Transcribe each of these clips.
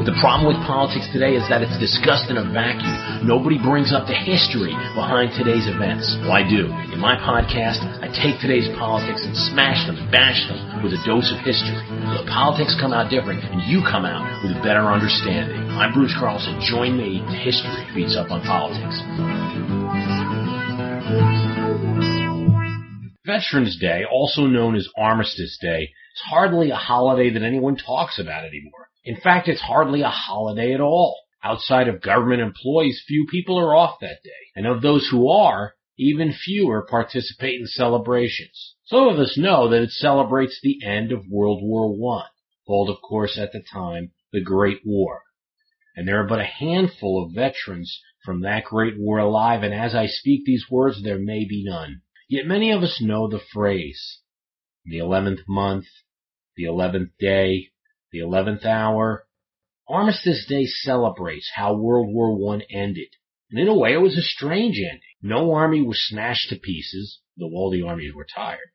The problem with politics today is that it's discussed in a vacuum. Nobody brings up the history behind today's events. Well, I do. In my podcast, I take today's politics and smash them, bash them with a dose of history. The politics come out different and you come out with a better understanding. I'm Bruce Carlson. Join me. History beats up on politics. Veterans Day, also known as Armistice Day, is hardly a holiday that anyone talks about anymore. In fact, it's hardly a holiday at all. Outside of government employees, few people are off that day. And of those who are, even fewer participate in celebrations. Some of us know that it celebrates the end of World War I, called of course at the time the Great War. And there are but a handful of veterans from that great war alive, and as I speak these words, there may be none. Yet many of us know the phrase, the eleventh month, the eleventh day, the eleventh hour. Armistice Day celebrates how World War I ended. And in a way, it was a strange ending. No army was smashed to pieces, though all the armies were tired.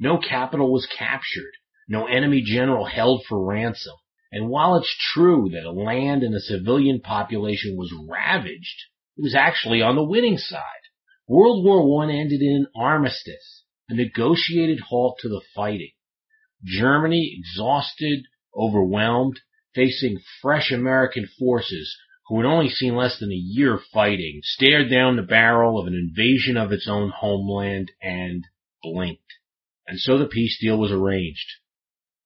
No capital was captured. No enemy general held for ransom. And while it's true that a land and a civilian population was ravaged, it was actually on the winning side. World War I ended in an armistice, a negotiated halt to the fighting. Germany, exhausted, overwhelmed, facing fresh American forces who had only seen less than a year fighting, stared down the barrel of an invasion of its own homeland and blinked. And so the peace deal was arranged.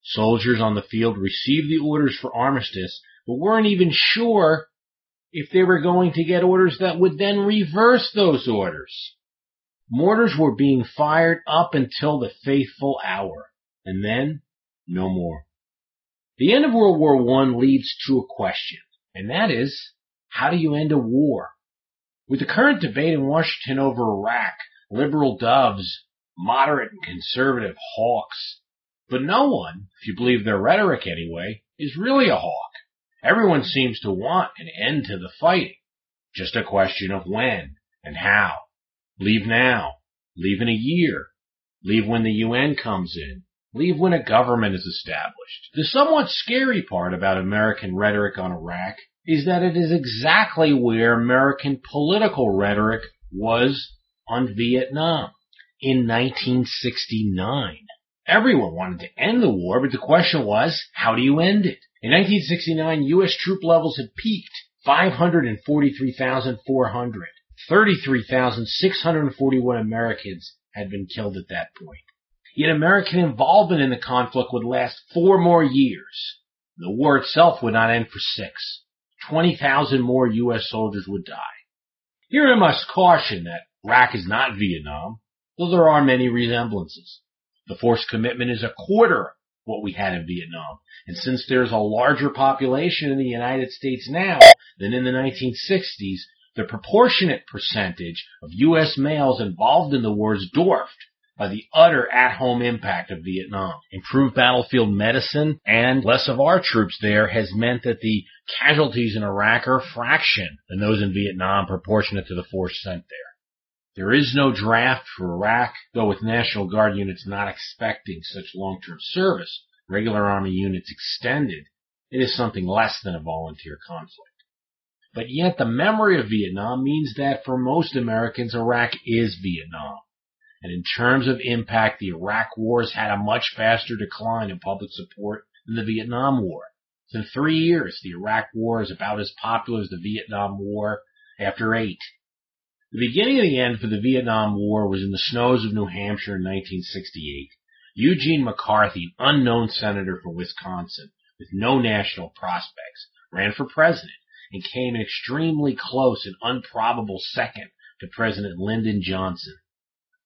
Soldiers on the field received the orders for armistice, but weren't even sure if they were going to get orders that would then reverse those orders. Mortars were being fired up until the faithful hour, and then no more. The end of World War I leads to a question, and that is, how do you end a war? With the current debate in Washington over Iraq, liberal doves, moderate and conservative hawks, but no one, if you believe their rhetoric anyway, is really a hawk. Everyone seems to want an end to the fighting. Just a question of when and how. Leave now. Leave in a year. Leave when the UN comes in. Leave when a government is established. The somewhat scary part about American rhetoric on Iraq is that it is exactly where American political rhetoric was on Vietnam in 1969. Everyone wanted to end the war, but the question was, how do you end it? In 1969, U.S. troop levels had peaked 543,400. 33,641 Americans had been killed at that point. Yet American involvement in the conflict would last four more years. The war itself would not end for six. 20,000 more U.S. soldiers would die. Here I must caution that Iraq is not Vietnam, though there are many resemblances. The force commitment is a quarter what we had in Vietnam. And since there's a larger population in the United States now than in the 1960s, the proportionate percentage of U.S. males involved in the war is dwarfed by the utter at-home impact of Vietnam. Improved battlefield medicine and less of our troops there has meant that the casualties in Iraq are a fraction than those in Vietnam proportionate to the force sent there. There is no draft for Iraq, though with National Guard units not expecting such long-term service, regular Army units extended, it is something less than a volunteer conflict. But yet the memory of Vietnam means that for most Americans, Iraq is Vietnam. And in terms of impact, the Iraq War has had a much faster decline in public support than the Vietnam War. In three years, the Iraq War is about as popular as the Vietnam War after eight. The beginning of the end for the Vietnam War was in the snows of New Hampshire in 1968. Eugene McCarthy, an unknown senator from Wisconsin with no national prospects, ran for president and came an extremely close and improbable second to President Lyndon Johnson.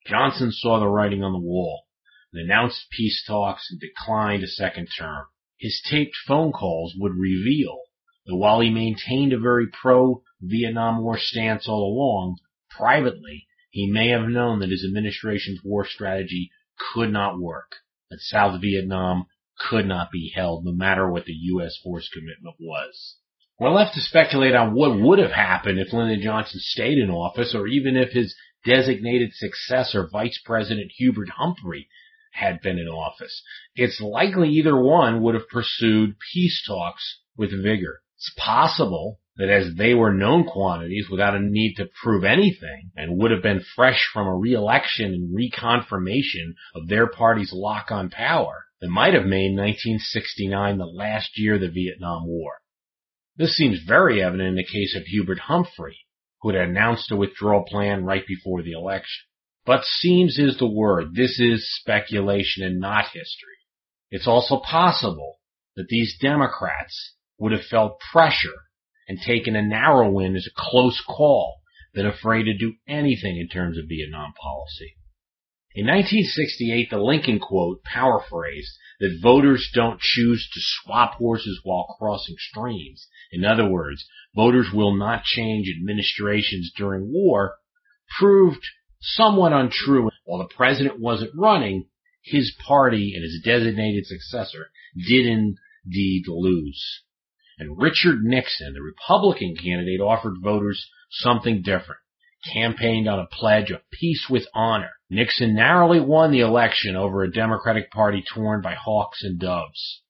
Johnson saw the writing on the wall and announced peace talks and declined a second term. His taped phone calls would reveal that while he maintained a very pro-Vietnam War stance all along, privately, he may have known that his administration's war strategy could not work, that South Vietnam could not be held no matter what the U.S. force commitment was. We're left to speculate on what would have happened if Lyndon Johnson stayed in office or even if his designated successor, Vice President Hubert Humphrey, had been in office. It's likely either one would have pursued peace talks with vigor. It's possible that as they were known quantities without a need to prove anything and would have been fresh from a re-election and reconfirmation of their party's lock on power, that might have made 1969 the last year of the Vietnam War. This seems very evident in the case of Hubert Humphrey, who had announced a withdrawal plan right before the election. But seems is the word. This is speculation and not history. It's also possible that these Democrats would have felt pressure and taken a narrow win as a close call than afraid to do anything in terms of Vietnam policy. In 1968, the Lincoln quote paraphrased that voters don't choose to swap horses while crossing streams. In other words, voters will not change administrations during war, proved somewhat untrue. While the president wasn't running, his party and his designated successor did indeed lose. And Richard Nixon, the Republican candidate, offered voters something different. Campaigned on a pledge of peace with honor. Nixon narrowly won the election over a Democratic Party torn by hawks and doves.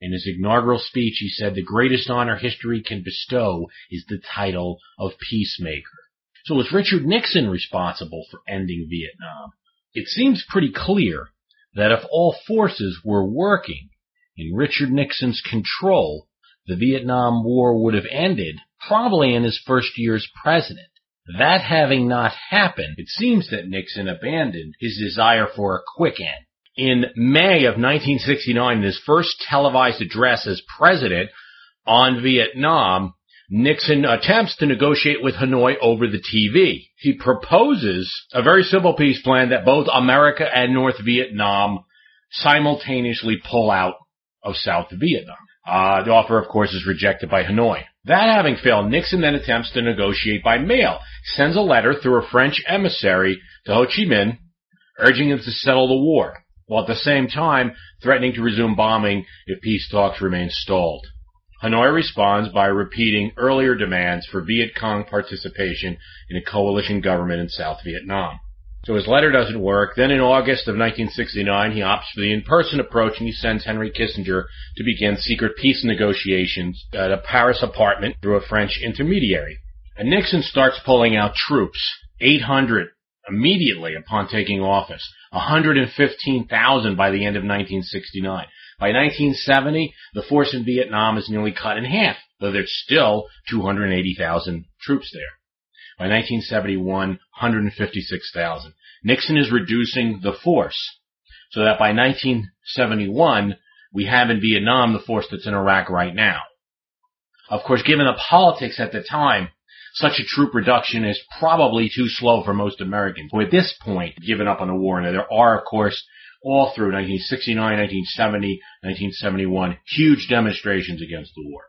In his inaugural speech, he said the greatest honor history can bestow is the title of peacemaker. So was Richard Nixon responsible for ending Vietnam? It seems pretty clear that if all forces were working in Richard Nixon's control, the Vietnam War would have ended probably in his first year as president. That having not happened, it seems that Nixon abandoned his desire for a quick end. In May of 1969, in his first televised address as president on Vietnam, Nixon attempts to negotiate with Hanoi over the TV. He proposes a very simple peace plan that both America and North Vietnam simultaneously pull out of South Vietnam. Uh, the offer, of course, is rejected by Hanoi. That having failed, Nixon then attempts to negotiate by mail, sends a letter through a French emissary to Ho Chi Minh, urging him to settle the war, while at the same time threatening to resume bombing if peace talks remain stalled. Hanoi responds by repeating earlier demands for Viet Cong participation in a coalition government in South Vietnam. So his letter doesn't work. Then in August of 1969, he opts for the in-person approach and he sends Henry Kissinger to begin secret peace negotiations at a Paris apartment through a French intermediary. And Nixon starts pulling out troops, 800 immediately upon taking office, 115,000 by the end of 1969. By 1970, the force in Vietnam is nearly cut in half, though there's still 280,000 troops there. By 1971, 156,000. Nixon is reducing the force so that by 1971, we have in Vietnam the force that's in Iraq right now. Of course, given the politics at the time, such a troop reduction is probably too slow for most Americans who at this point given up on the war. Now there are, of course, all through 1969, 1970, 1971, huge demonstrations against the war.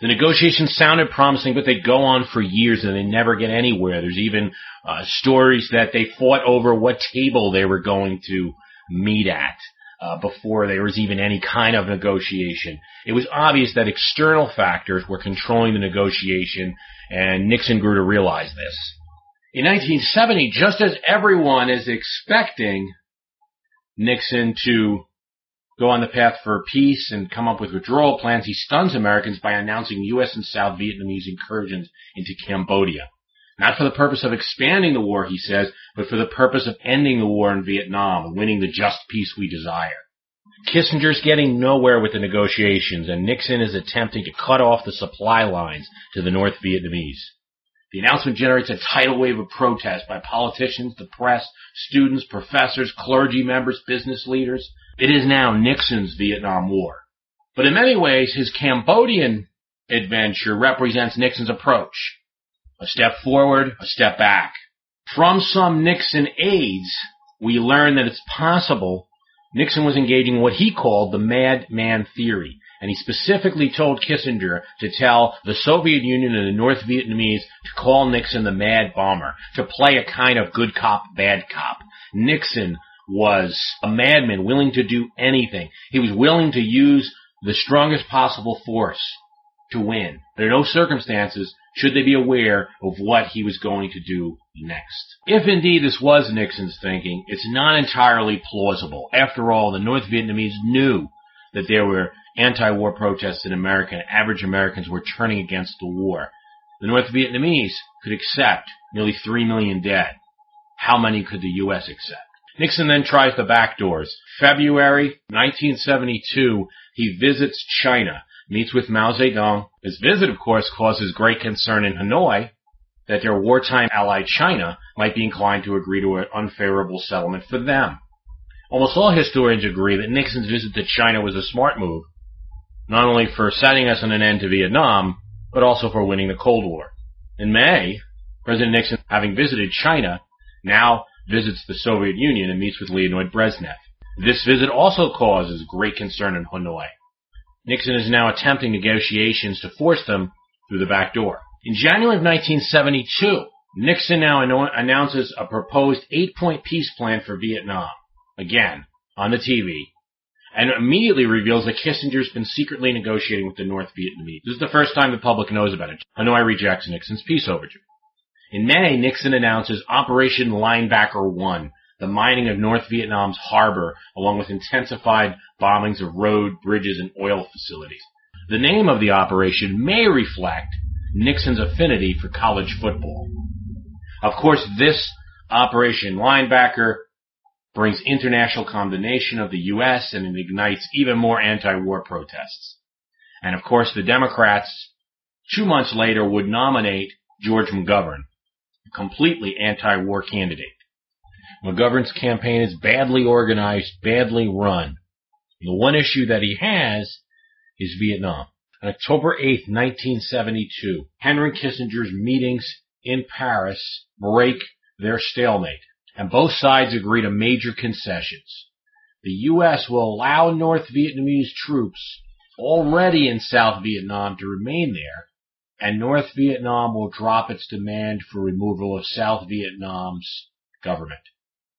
The negotiations sounded promising, but they go on for years and they never get anywhere. There's even uh, stories that they fought over what table they were going to meet at uh, before there was even any kind of negotiation. It was obvious that external factors were controlling the negotiation, and Nixon grew to realize this. In 1970, just as everyone is expecting Nixon to go on the path for peace and come up with withdrawal plans, he stuns Americans by announcing U.S. and South Vietnamese incursions into Cambodia. Not for the purpose of expanding the war, he says, but for the purpose of ending the war in Vietnam and winning the just peace we desire. Kissinger's getting nowhere with the negotiations, and Nixon is attempting to cut off the supply lines to the North Vietnamese. The announcement generates a tidal wave of protest by politicians, the press, students, professors, clergy members, business leaders. It is now Nixon's Vietnam War. But in many ways, his Cambodian adventure represents Nixon's approach. A step forward, a step back. From some Nixon aides, we learn that it's possible Nixon was engaging what he called the madman theory. And he specifically told Kissinger to tell the Soviet Union and the North Vietnamese to call Nixon the mad bomber, to play a kind of good cop, bad cop. Nixon was a madman willing to do anything. He was willing to use the strongest possible force to win. Under no circumstances should they be aware of what he was going to do next. If indeed this was Nixon's thinking, it's not entirely plausible. After all, the North Vietnamese knew that there were anti-war protests in America and average Americans were turning against the war. The North Vietnamese could accept nearly 3 million dead. How many could the U.S. accept? Nixon then tries the back doors. February 1972, he visits China, meets with Mao Zedong. His visit, of course, causes great concern in Hanoi that their wartime ally China might be inclined to agree to an unfavorable settlement for them. Almost all historians agree that Nixon's visit to China was a smart move, not only for setting us on an end to Vietnam, but also for winning the Cold War. In May, President Nixon, having visited China, now visits the Soviet Union and meets with Leonid Brezhnev. This visit also causes great concern in Hanoi. Nixon is now attempting negotiations to force them through the back door. In January of 1972, Nixon now announces a proposed eight-point peace plan for Vietnam. Again, on the TV. And immediately reveals that Kissinger's been secretly negotiating with the North Vietnamese. This is the first time the public knows about it. Hanoi rejects Nixon's peace overture. In May, Nixon announces Operation Linebacker 1, the mining of North Vietnam's harbor, along with intensified bombings of road, bridges, and oil facilities. The name of the operation may reflect Nixon's affinity for college football. Of course, this Operation Linebacker brings international condemnation of the U.S. and it ignites even more anti-war protests. And of course, the Democrats, two months later, would nominate George McGovern a completely anti-war candidate. McGovern's campaign is badly organized, badly run. The one issue that he has is Vietnam. On October 8, 1972, Henry Kissinger's meetings in Paris break their stalemate, and both sides agree to major concessions. The U.S. will allow North Vietnamese troops already in South Vietnam to remain there, and North Vietnam will drop its demand for removal of South Vietnam's government.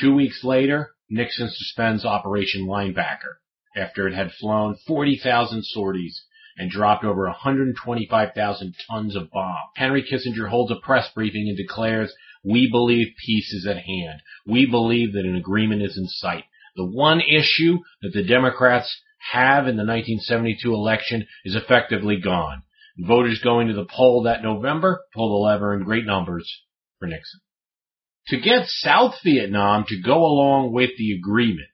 Two weeks later, Nixon suspends Operation Linebacker after it had flown 40,000 sorties and dropped over 125,000 tons of bombs. Henry Kissinger holds a press briefing and declares, we believe peace is at hand. We believe that an agreement is in sight. The one issue that the Democrats have in the 1972 election is effectively gone. Voters going to the poll that November pull the lever in great numbers for Nixon. To get South Vietnam to go along with the agreement,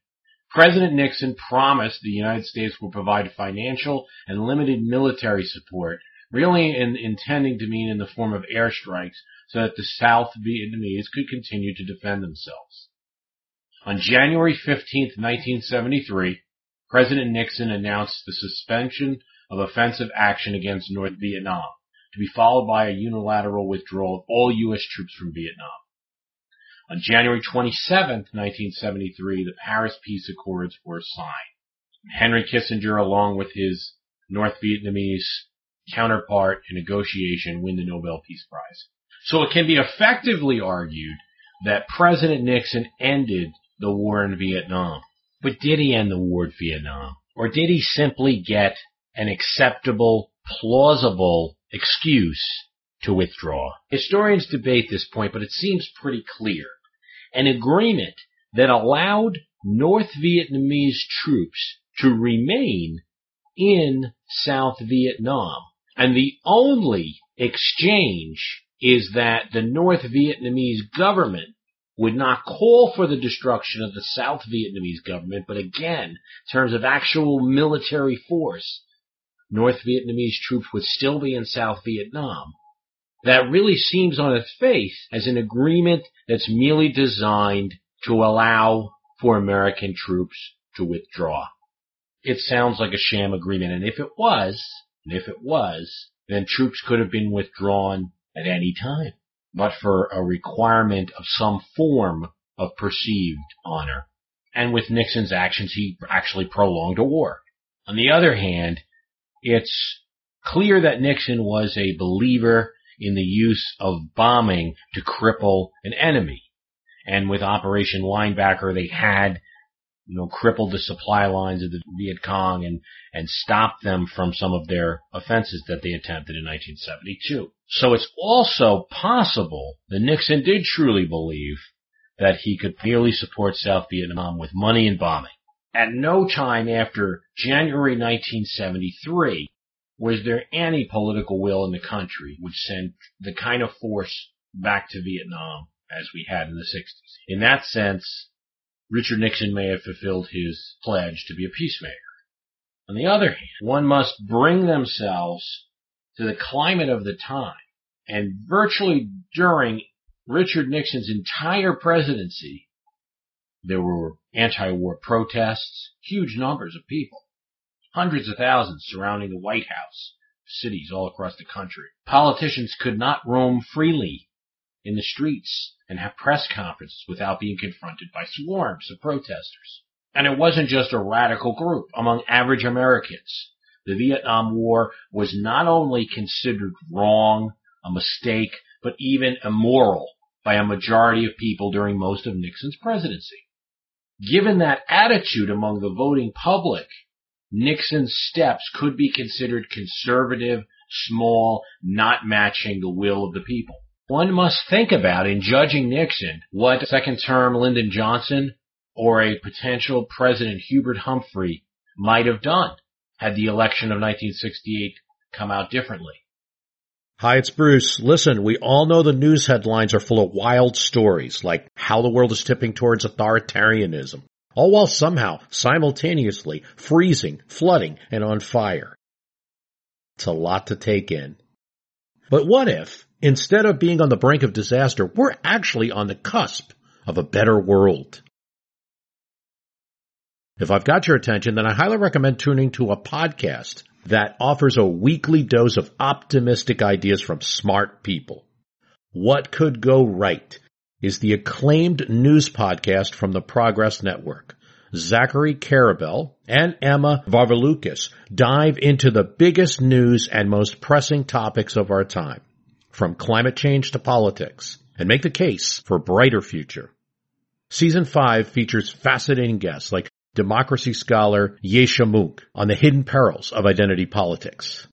President Nixon promised the United States would provide financial and limited military support, really in, intending to mean in the form of airstrikes, so that the South Vietnamese could continue to defend themselves. On January 15, 1973, President Nixon announced the suspension of offensive action against North Vietnam, to be followed by a unilateral withdrawal of all U.S. troops from Vietnam. On January 27, 1973, the Paris Peace Accords were signed. Henry Kissinger, along with his North Vietnamese counterpart in negotiation, win the Nobel Peace Prize. So it can be effectively argued that President Nixon ended the war in Vietnam. But did he end the war in Vietnam? Or did he simply get an acceptable, plausible excuse to withdraw? Historians debate this point, but it seems pretty clear an agreement that allowed North Vietnamese troops to remain in South Vietnam. And the only exchange is that the North Vietnamese government would not call for the destruction of the South Vietnamese government, but again, in terms of actual military force, North Vietnamese troops would still be in South Vietnam. That really seems on its face as an agreement that's merely designed to allow for American troops to withdraw. It sounds like a sham agreement, and if it was, and if it was, then troops could have been withdrawn at any time, but for a requirement of some form of perceived honor. And with Nixon's actions, he actually prolonged a war. On the other hand, it's clear that Nixon was a believer in the use of bombing to cripple an enemy. And with Operation Linebacker, they had, you know, crippled the supply lines of the Viet Cong and, and stopped them from some of their offenses that they attempted in 1972. So it's also possible that Nixon did truly believe that he could merely support South Vietnam with money and bombing. At no time after January 1973 was there any political will in the country which sent the kind of force back to Vietnam as we had in the 60s. In that sense, Richard Nixon may have fulfilled his pledge to be a peacemaker. On the other hand, one must bring themselves to the climate of the time. And virtually during Richard Nixon's entire presidency, there were anti-war protests, huge numbers of people, hundreds of thousands surrounding the White House, cities all across the country. Politicians could not roam freely in the streets and have press conferences without being confronted by swarms of protesters. And it wasn't just a radical group among average Americans. The Vietnam War was not only considered wrong, a mistake, but even immoral by a majority of people during most of Nixon's presidency. Given that attitude among the voting public, Nixon's steps could be considered conservative, small, not matching the will of the people. One must think about in judging Nixon what second term Lyndon Johnson or a potential President Hubert Humphrey might have done had the election of 1968 come out differently. Hi, it's Bruce. Listen, we all know the news headlines are full of wild stories, like how the world is tipping towards authoritarianism, all while somehow simultaneously freezing, flooding, and on fire. It's a lot to take in. But what if, instead of being on the brink of disaster, we're actually on the cusp of a better world? If I've got your attention, then I highly recommend tuning to a podcast that offers a weekly dose of optimistic ideas from smart people. What Could Go Right is the acclaimed news podcast from the Progress Network. Zachary Karabell and Emma Varvaloucas dive into the biggest news and most pressing topics of our time, from climate change to politics, and make the case for a brighter future. Season 5 features fascinating guests like democracy scholar Yascha Mounk on the hidden perils of identity politics.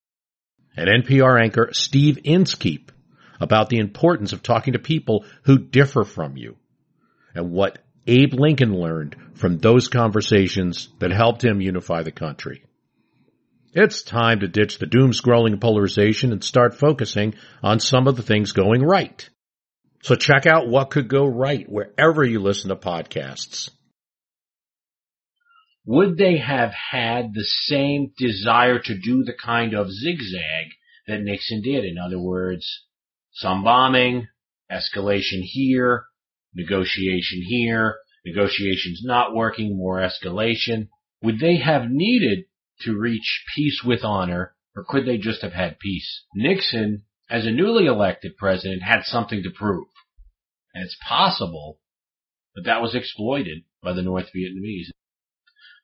And NPR anchor Steve Inskeep about the importance of talking to people who differ from you and what Abe Lincoln learned from those conversations that helped him unify the country. It's time to ditch the doom scrolling polarization and start focusing on some of the things going right. So check out what could go right wherever you listen to podcasts would they have had the same desire to do the kind of zigzag that Nixon did? In other words, some bombing, escalation here, negotiation here, negotiations not working, more escalation. Would they have needed to reach peace with honor, or could they just have had peace? Nixon, as a newly elected president, had something to prove. And it's possible that that was exploited by the North Vietnamese.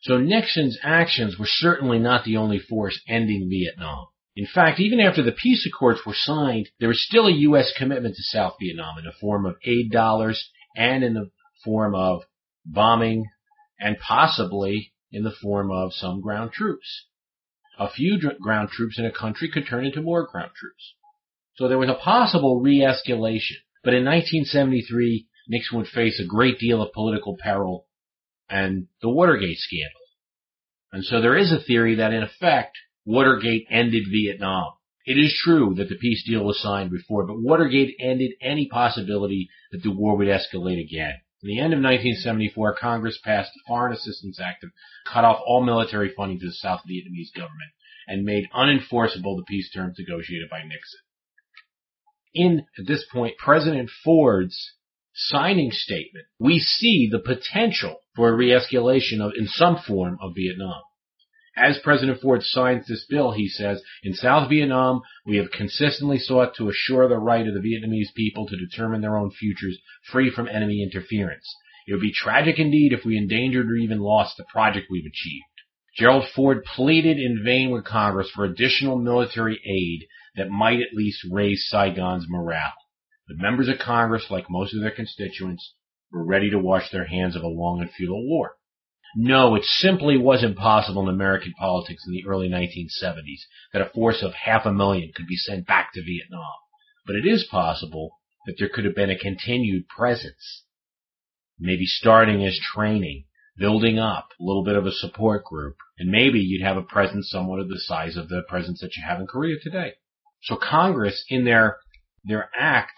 So Nixon's actions were certainly not the only force ending Vietnam. In fact, even after the peace accords were signed, there was still a U.S. commitment to South Vietnam in the form of aid dollars and in the form of bombing and possibly in the form of some ground troops. A few ground troops in a country could turn into more ground troops. So there was a possible re-escalation. But in 1973, Nixon would face a great deal of political peril and the Watergate scandal. And so there is a theory that in effect, Watergate ended Vietnam. It is true that the peace deal was signed before, but Watergate ended any possibility that the war would escalate again. In the end of 1974, Congress passed the Foreign Assistance Act that cut off all military funding to the South Vietnamese government and made unenforceable the peace terms negotiated by Nixon. In, at this point, President Ford's signing statement, we see the potential for a re-escalation of, in some form of Vietnam. As President Ford signs this bill, he says, in South Vietnam, we have consistently sought to assure the right of the Vietnamese people to determine their own futures free from enemy interference. It would be tragic indeed if we endangered or even lost the project we've achieved. Gerald Ford pleaded in vain with Congress for additional military aid that might at least raise Saigon's morale. The members of Congress, like most of their constituents, were ready to wash their hands of a long and futile war. No, it simply wasn't possible in American politics in the early 1970s that a force of half a million could be sent back to Vietnam. But it is possible that there could have been a continued presence. Maybe starting as training, building up a little bit of a support group, and maybe you'd have a presence somewhat of the size of the presence that you have in Korea today. So Congress, in their, their act,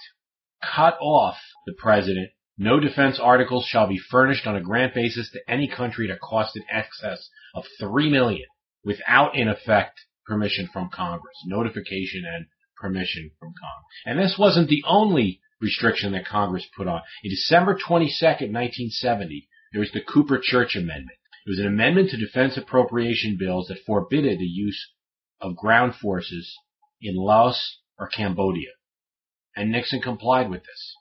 cut off the president no defense articles shall be furnished on a grant basis to any country at a cost in excess of three million without in effect permission from Congress, notification and permission from Congress. And this wasn't the only restriction that Congress put on. In December 22nd, 1970, there was the Cooper Church Amendment. It was an amendment to defense appropriation bills that forbidded the use of ground forces in Laos or Cambodia. And Nixon complied with this.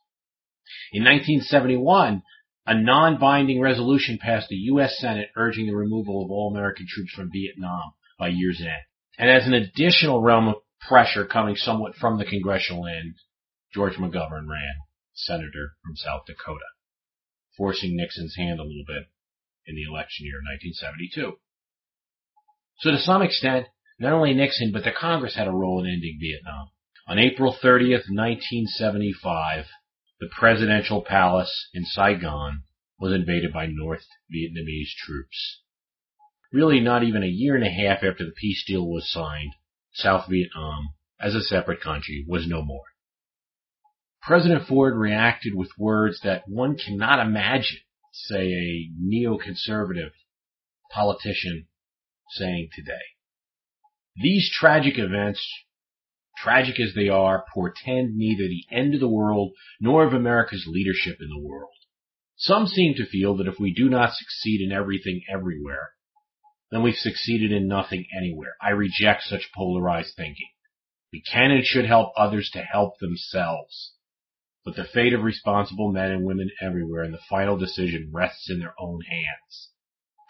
In 1971, a non-binding resolution passed the U.S. Senate urging the removal of all American troops from Vietnam by year's end. And as an additional realm of pressure coming somewhat from the congressional end, George McGovern ran, senator from South Dakota, forcing Nixon's hand a little bit in the election year of 1972. So to some extent, not only Nixon, but the Congress had a role in ending Vietnam. On April 30th, 1975, the presidential palace in Saigon was invaded by North Vietnamese troops. Really not even a year and a half after the peace deal was signed, South Vietnam, as a separate country, was no more. President Ford reacted with words that one cannot imagine, say, a neoconservative politician saying today. These tragic events tragic as they are, portend neither the end of the world nor of America's leadership in the world. Some seem to feel that if we do not succeed in everything everywhere, then we've succeeded in nothing anywhere. I reject such polarized thinking. We can and should help others to help themselves. But the fate of responsible men and women everywhere and the final decision rests in their own hands.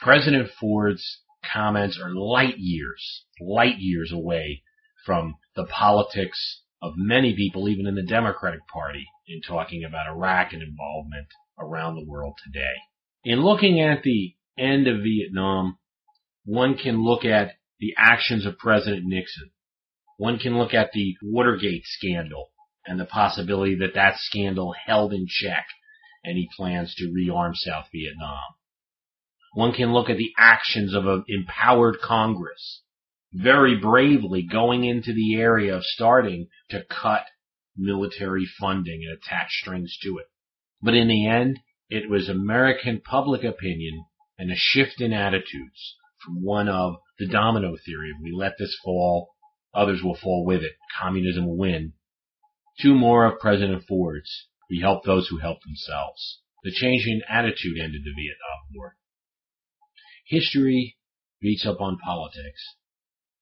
President Ford's comments are light years, light years away from the politics of many people, even in the Democratic Party, in talking about Iraq and involvement around the world today. In looking at the end of Vietnam, one can look at the actions of President Nixon. One can look at the Watergate scandal and the possibility that that scandal held in check any plans to rearm South Vietnam. One can look at the actions of an empowered Congress very bravely going into the area of starting to cut military funding and attach strings to it. But in the end, it was American public opinion and a shift in attitudes from one of the domino theory. We let this fall, others will fall with it. Communism will win. Two more of President Ford's. We help those who help themselves. The change in attitude ended the Vietnam War. History beats up on politics